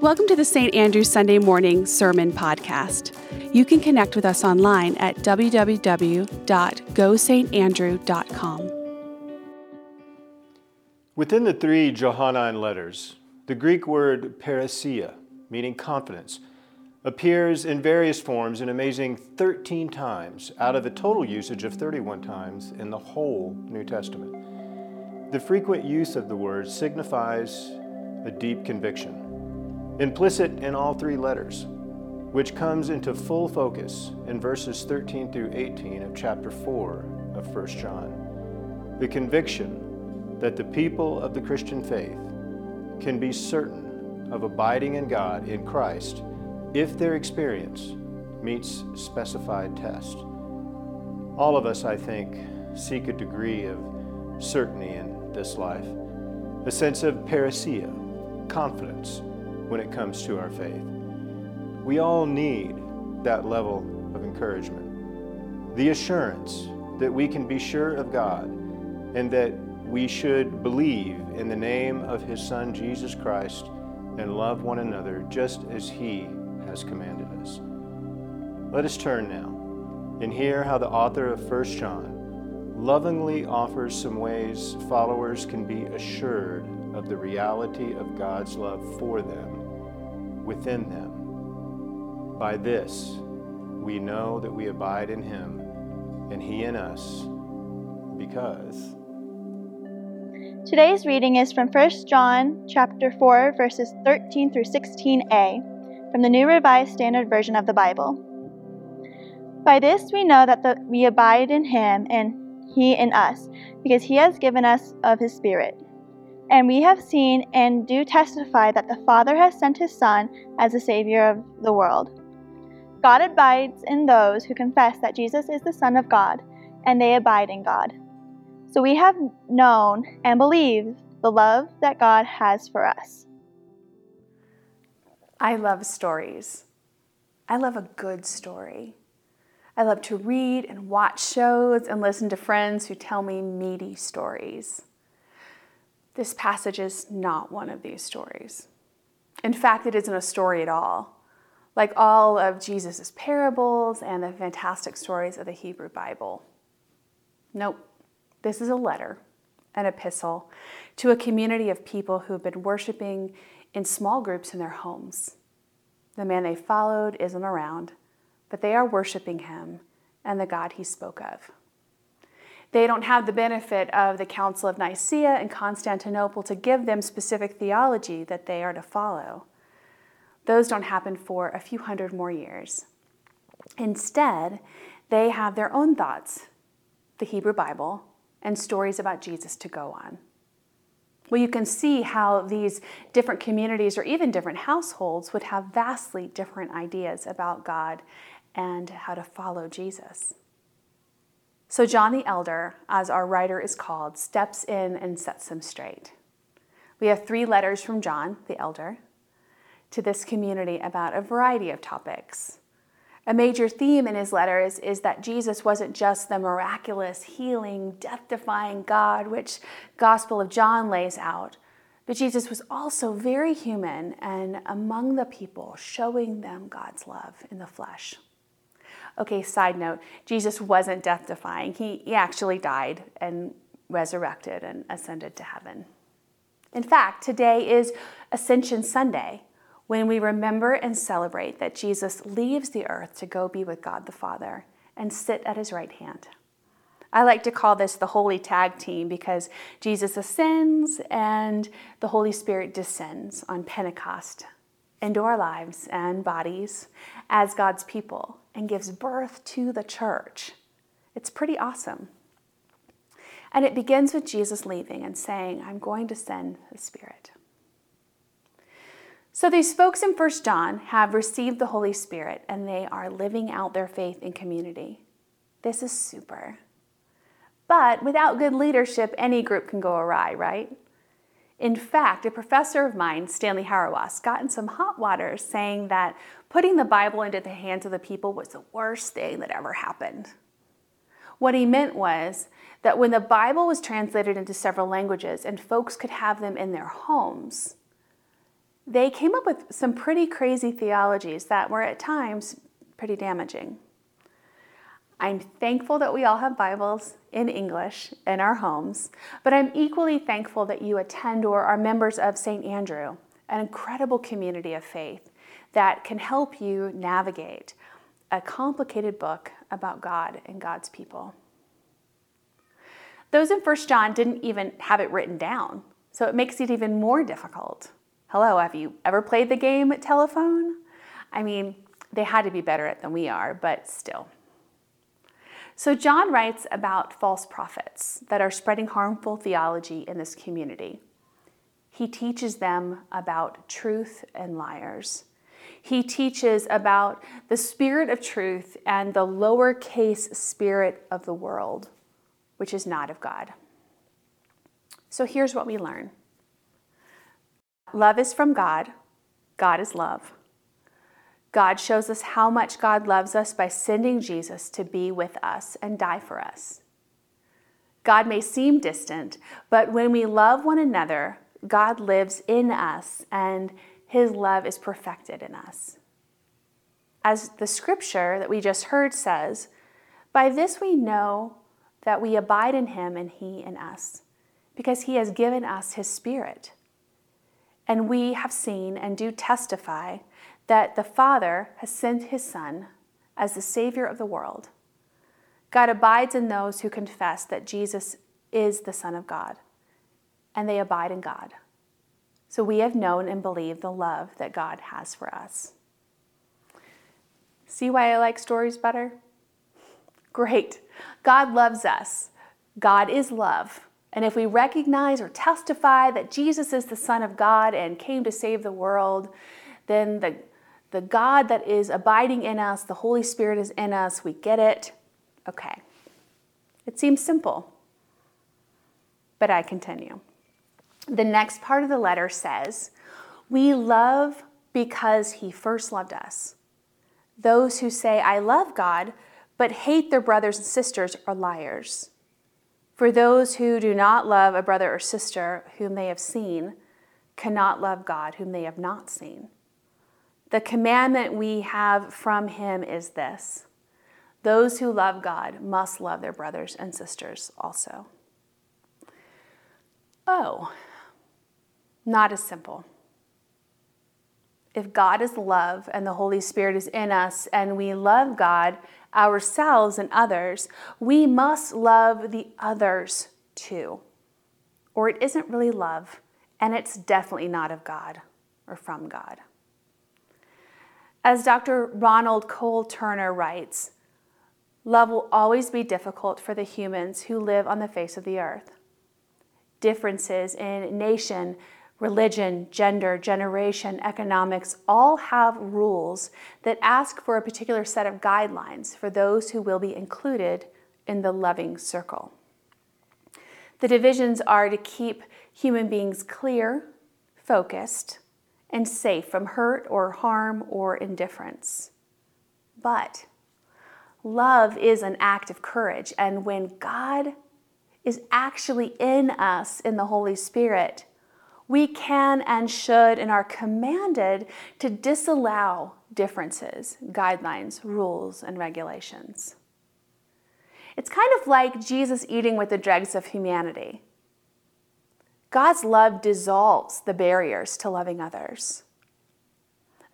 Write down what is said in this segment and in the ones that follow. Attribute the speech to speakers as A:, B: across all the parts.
A: Welcome to the St. Andrew Sunday Morning Sermon Podcast. You can connect with us online at www.gosaintandrew.com.
B: Within the three Johannine letters, the Greek word parrhesia, meaning confidence, appears in various forms an amazing 13 times out of a total usage of 31 times in the whole New Testament. The frequent use of the word signifies a deep conviction, implicit in all three letters, which comes into full focus in verses 13 through 18 of chapter 4 of 1 John. The conviction that the people of the Christian faith can be certain of abiding in God in Christ if their experience meets specified test. All of us, I think, seek a degree of certainty in this life, a sense of parrhesia, confidence when it comes to our faith. We all need that level of encouragement, the assurance that we can be sure of God and that we should believe in the name of His Son Jesus Christ and love one another just as He has commanded us. Let us turn now and hear how the author of 1 John lovingly offers some ways followers can be assured of the reality of God's love for them, within them. By this, we know that we abide in Him and He in us because.
C: Today's reading is from 1 John chapter 4 verses 13 through 16a from the New Revised Standard Version of the Bible. By this we know that the, we abide in him and he in us, because he has given us of his Spirit. And we have seen and do testify that the Father has sent his Son as the Savior of the world. God abides in those who confess that Jesus is the Son of God, and they abide in God. So we have known and believed the love that God has for us.
D: I love stories. I love a good story. I love to read and watch shows and listen to friends who tell me meaty stories. This passage is not one of these stories. In fact, it isn't a story at all, like all of Jesus' parables and the fantastic stories of the Hebrew Bible. Nope, this is a letter, an epistle, to a community of people who have been worshiping in small groups in their homes. The man they followed isn't around, but they are worshiping him and the God he spoke of. They don't have the benefit of the Council of Nicaea and Constantinople to give them specific theology that they are to follow. Those don't happen for a few hundred more years. Instead, they have their own thoughts, the Hebrew Bible, and stories about Jesus to go on. Well, you can see how these different communities or even different households would have vastly different ideas about God and how to follow Jesus. So, John the Elder, as our writer is called, steps in and sets them straight. We have three letters from John the Elder to this community about a variety of topics. A major theme in his letters is that Jesus wasn't just the miraculous, healing, death defying God, which Gospel of John lays out, but Jesus was also very human and among the people, showing them God's love in the flesh. Okay, side note Jesus wasn't death defying, he, he actually died and resurrected and ascended to heaven. In fact, today is Ascension Sunday when we remember and celebrate that Jesus leaves the earth to go be with God the Father and sit at his right hand. I like to call this the holy tag team because Jesus ascends and the Holy Spirit descends on Pentecost into our lives and bodies as God's people and gives birth to the church. It's pretty awesome. And it begins with Jesus leaving and saying, I'm going to send the Spirit. So these folks in 1 John have received the Holy Spirit and they are living out their faith in community. This is super. But without good leadership, any group can go awry, right? In fact, a professor of mine, Stanley Hauerwas, got in some hot water saying that putting the Bible into the hands of the people was the worst thing that ever happened. What he meant was that when the Bible was translated into several languages and folks could have them in their homes, they came up with some pretty crazy theologies that were at times pretty damaging. I'm thankful that we all have Bibles in English in our homes, but I'm equally thankful that you attend or are members of St. Andrew, an incredible community of faith that can help you navigate a complicated book about God and God's people. Those in 1 John didn't even have it written down, so it makes it even more difficult. Hello, have you ever played the game telephone? I mean, they had to be better at it than we are, but still. So, John writes about false prophets that are spreading harmful theology in this community. He teaches them about truth and liars. He teaches about the spirit of truth and the lowercase spirit of the world, which is not of God. So, here's what we learn love is from God, God is love. God shows us how much God loves us by sending Jesus to be with us and die for us. God may seem distant, but when we love one another, God lives in us and his love is perfected in us. As the scripture that we just heard says, by this we know that we abide in him and he in us, because he has given us his spirit. And we have seen and do testify that the Father has sent his Son as the Savior of the world. God abides in those who confess that Jesus is the Son of God, and they abide in God. So we have known and believed the love that God has for us. See why I like stories better? Great. God loves us. God is love. And if we recognize or testify that Jesus is the Son of God and came to save the world, then the the God that is abiding in us, the Holy Spirit is in us, we get it. Okay. It seems simple, but I continue. The next part of the letter says, We love because he first loved us. Those who say, I love God, but hate their brothers and sisters are liars. For those who do not love a brother or sister whom they have seen cannot love God whom they have not seen. The commandment we have from him is this those who love God must love their brothers and sisters also. Oh, not as simple. If God is love and the Holy Spirit is in us and we love God, ourselves, and others, we must love the others too. Or it isn't really love, and it's definitely not of God or from God. As Dr. Ronald Cole Turner writes, love will always be difficult for the humans who live on the face of the earth. Differences in nation, religion, gender, generation, economics all have rules that ask for a particular set of guidelines for those who will be included in the loving circle. The divisions are to keep human beings clear, focused, and safe from hurt or harm or indifference. But love is an act of courage, and when God is actually in us in the Holy Spirit, we can and should and are commanded to disallow differences, guidelines, rules, and regulations. It's kind of like Jesus eating with the dregs of humanity. God's love dissolves the barriers to loving others.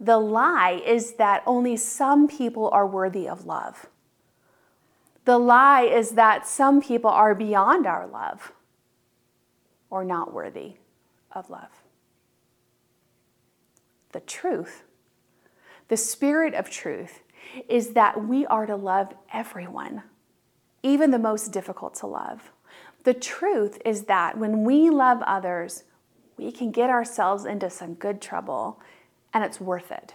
D: The lie is that only some people are worthy of love. The lie is that some people are beyond our love or not worthy of love. The truth, the spirit of truth, is that we are to love everyone, even the most difficult to love. The truth is that when we love others, we can get ourselves into some good trouble, and it's worth it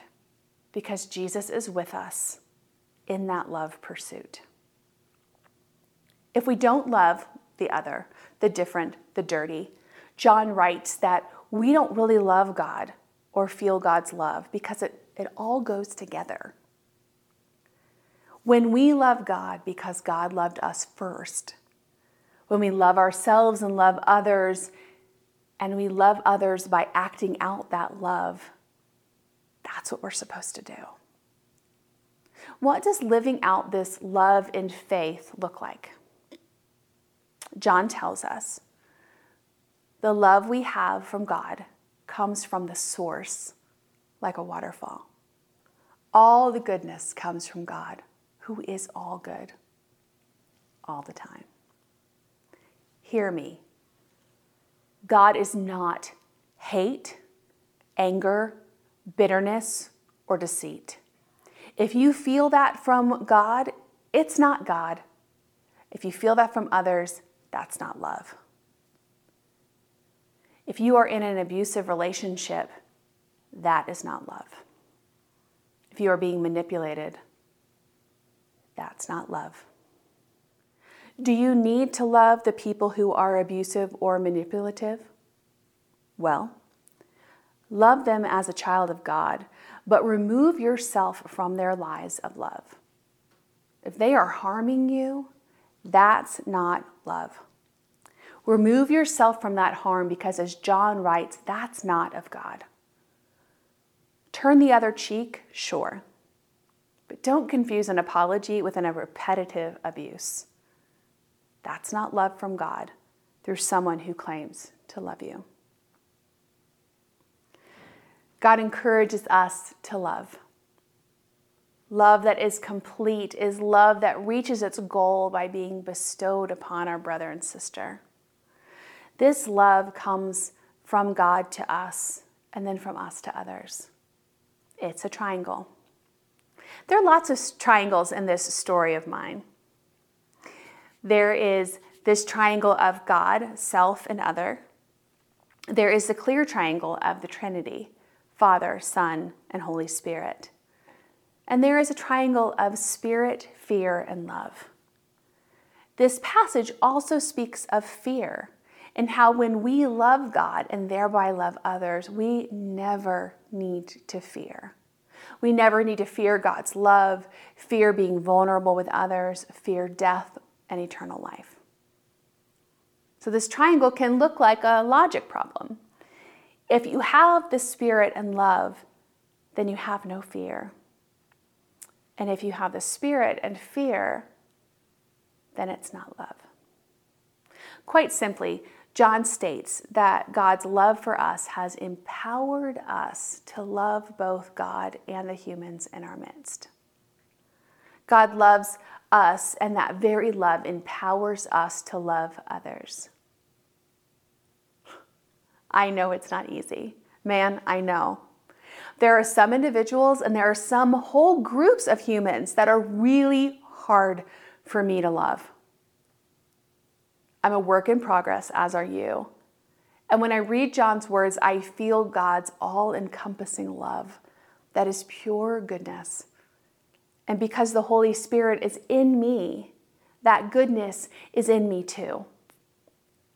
D: because Jesus is with us in that love pursuit. If we don't love the other, the different, the dirty, John writes that we don't really love God or feel God's love because it, it all goes together. When we love God because God loved us first, when we love ourselves and love others, and we love others by acting out that love, that's what we're supposed to do. What does living out this love in faith look like? John tells us the love we have from God comes from the source like a waterfall. All the goodness comes from God, who is all good, all the time. Hear me. God is not hate, anger, bitterness, or deceit. If you feel that from God, it's not God. If you feel that from others, that's not love. If you are in an abusive relationship, that is not love. If you are being manipulated, that's not love. Do you need to love the people who are abusive or manipulative? Well, love them as a child of God, but remove yourself from their lies of love. If they are harming you, that's not love. Remove yourself from that harm because, as John writes, that's not of God. Turn the other cheek, sure, but don't confuse an apology with a repetitive abuse. That's not love from God through someone who claims to love you. God encourages us to love. Love that is complete is love that reaches its goal by being bestowed upon our brother and sister. This love comes from God to us and then from us to others. It's a triangle. There are lots of triangles in this story of mine. There is this triangle of God, self, and other. There is the clear triangle of the Trinity Father, Son, and Holy Spirit. And there is a triangle of spirit, fear, and love. This passage also speaks of fear and how when we love God and thereby love others, we never need to fear. We never need to fear God's love, fear being vulnerable with others, fear death and eternal life. So, this triangle can look like a logic problem. If you have the Spirit and love, then you have no fear. And if you have the Spirit and fear, then it's not love. Quite simply, John states that God's love for us has empowered us to love both God and the humans in our midst. God loves us, and that very love empowers us to love others. I know it's not easy. Man, I know. There are some individuals and there are some whole groups of humans that are really hard for me to love. I'm a work in progress, as are you. And when I read John's words, I feel God's all encompassing love that is pure goodness. And because the Holy Spirit is in me, that goodness is in me too.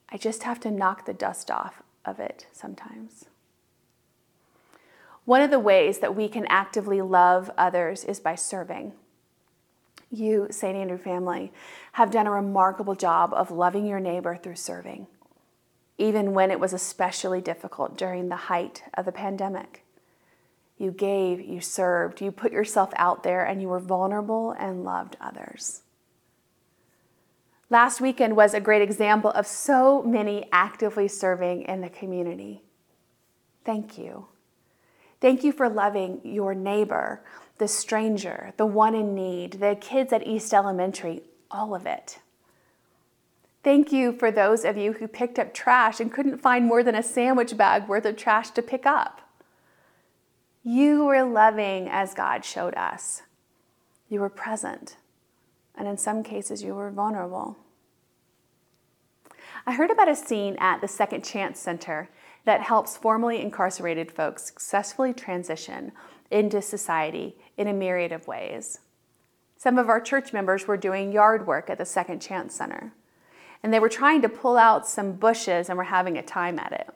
D: I just have to knock the dust off of it sometimes. One of the ways that we can actively love others is by serving you, St. Andrew family, have done a remarkable job of loving your neighbor through serving, even when it was especially difficult during the height of the pandemic. You gave, you served, you put yourself out there, and you were vulnerable and loved others. Last weekend was a great example of so many actively serving in the community. Thank you. Thank you for loving your neighbor the stranger, the one in need, the kids at East Elementary, all of it. Thank you for those of you who picked up trash and couldn't find more than a sandwich bag worth of trash to pick up. You were loving as God showed us. You were present, and in some cases, you were vulnerable. I heard about a scene at the Second Chance Center that helps formerly incarcerated folks successfully transition into society in a myriad of ways. Some of our church members were doing yard work at the Second Chance Center, and they were trying to pull out some bushes and were having a time at it.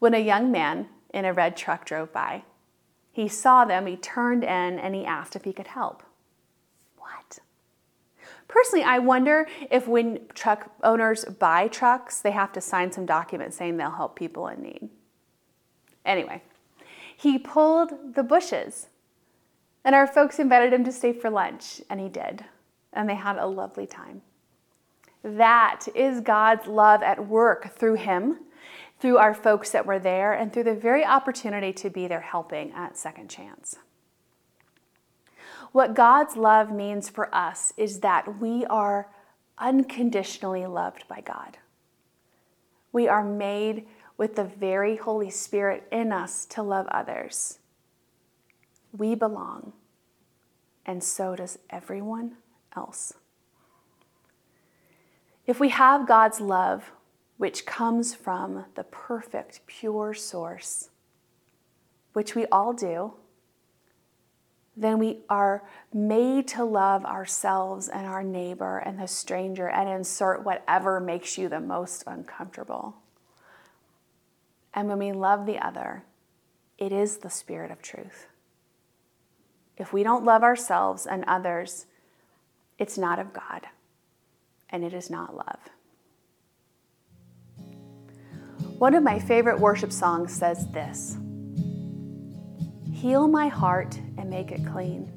D: When a young man in a red truck drove by, he saw them, he turned in, and he asked if he could help. What? personally, I wonder if when truck owners buy trucks, they have to sign some document saying they'll help people in need. Anyway, he pulled the bushes, and our folks invited him to stay for lunch, and he did. And they had a lovely time. That is God's love at work through him, through our folks that were there, and through the very opportunity to be there helping at Second Chance. What God's love means for us is that we are unconditionally loved by God. We are made with the very Holy Spirit in us to love others. We belong, and so does everyone else. If we have God's love, which comes from the perfect, pure source, which we all do, then we are made to love ourselves and our neighbor and the stranger and insert whatever makes you the most uncomfortable. And when we love the other, it is the spirit of truth. If we don't love ourselves and others, it's not of God and it is not love. One of my favorite worship songs says this Heal my heart and make it clean.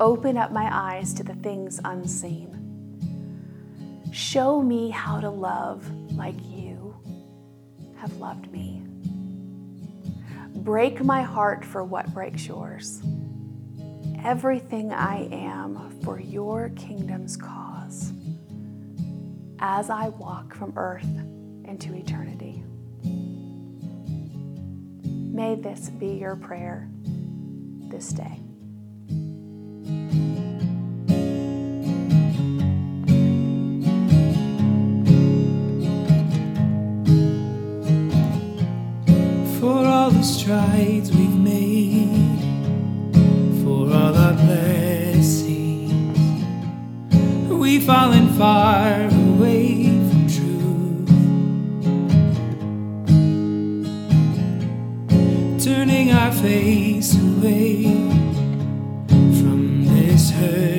D: Open up my eyes to the things unseen. Show me how to love like you have loved me. Break my heart for what breaks yours. Everything I am for your kingdom's cause as I walk from earth into eternity. May this be your prayer this day.
E: For all the strides face away from this hurting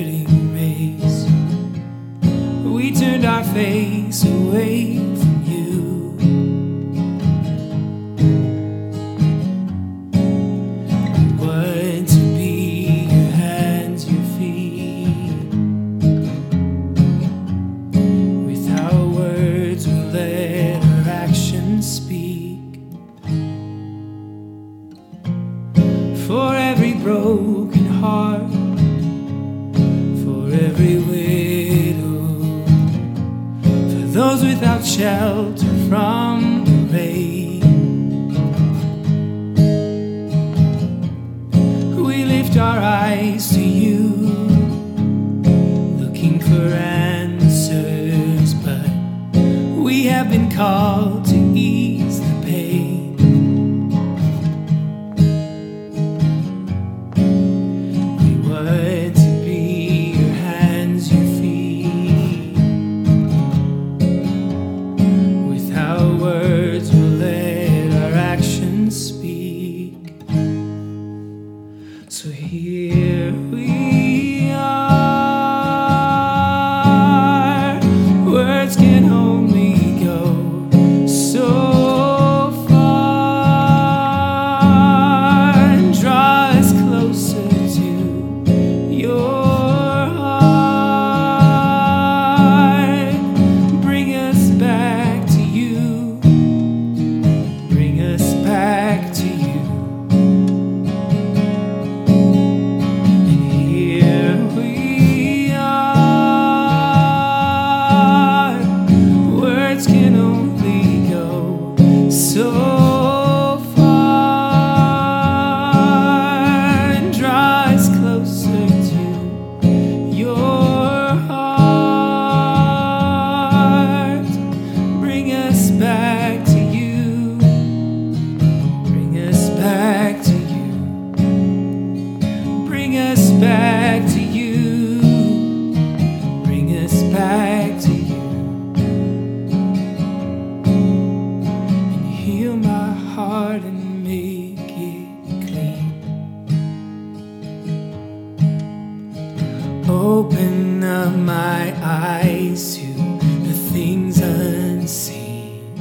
E: shelter from So here we unseen.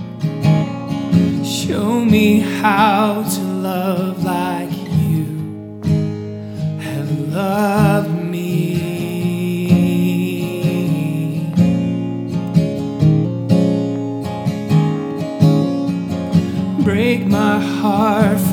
E: Show me how to love like you have loved me. Break my heart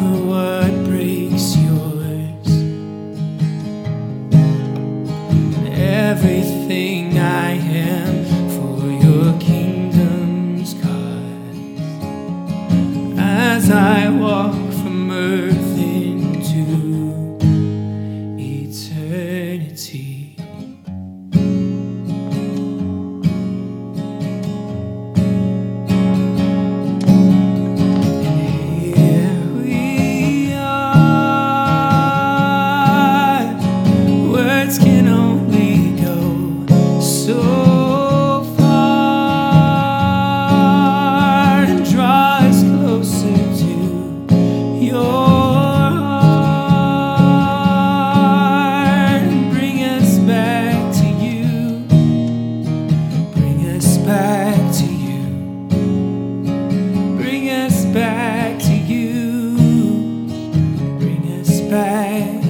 E: back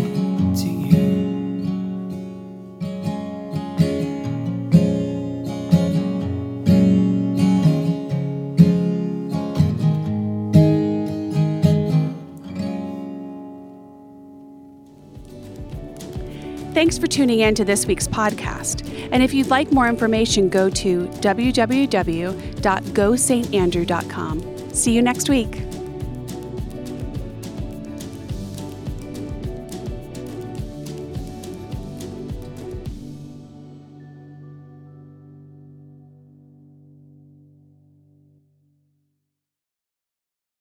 E: to you.
A: Thanks for tuning in to this week's podcast. And if you'd like more information, go to www.gosaintandrew.com. See you next week.